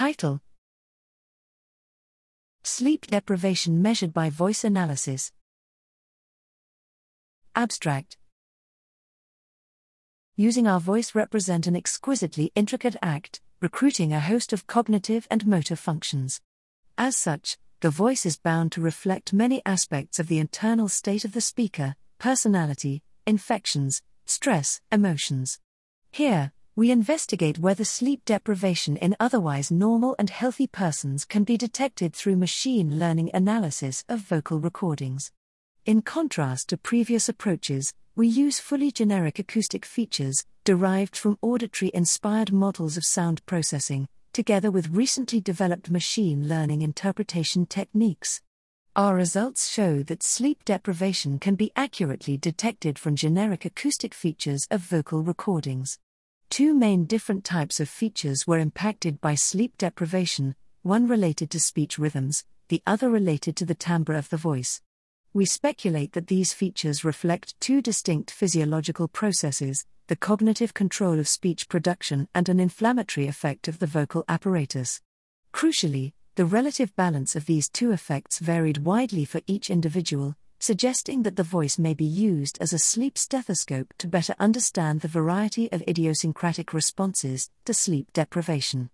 Title Sleep deprivation measured by voice analysis. Abstract Using our voice represent an exquisitely intricate act, recruiting a host of cognitive and motor functions. As such, the voice is bound to reflect many aspects of the internal state of the speaker, personality, infections, stress, emotions. Here, we investigate whether sleep deprivation in otherwise normal and healthy persons can be detected through machine learning analysis of vocal recordings. In contrast to previous approaches, we use fully generic acoustic features, derived from auditory inspired models of sound processing, together with recently developed machine learning interpretation techniques. Our results show that sleep deprivation can be accurately detected from generic acoustic features of vocal recordings. Two main different types of features were impacted by sleep deprivation, one related to speech rhythms, the other related to the timbre of the voice. We speculate that these features reflect two distinct physiological processes the cognitive control of speech production and an inflammatory effect of the vocal apparatus. Crucially, the relative balance of these two effects varied widely for each individual, suggesting that the voice may be used as a sleep stethoscope to better understand the variety of idiosyncratic responses to sleep deprivation.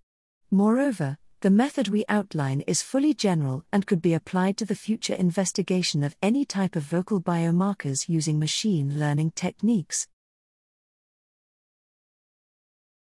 Moreover, the method we outline is fully general and could be applied to the future investigation of any type of vocal biomarkers using machine learning techniques.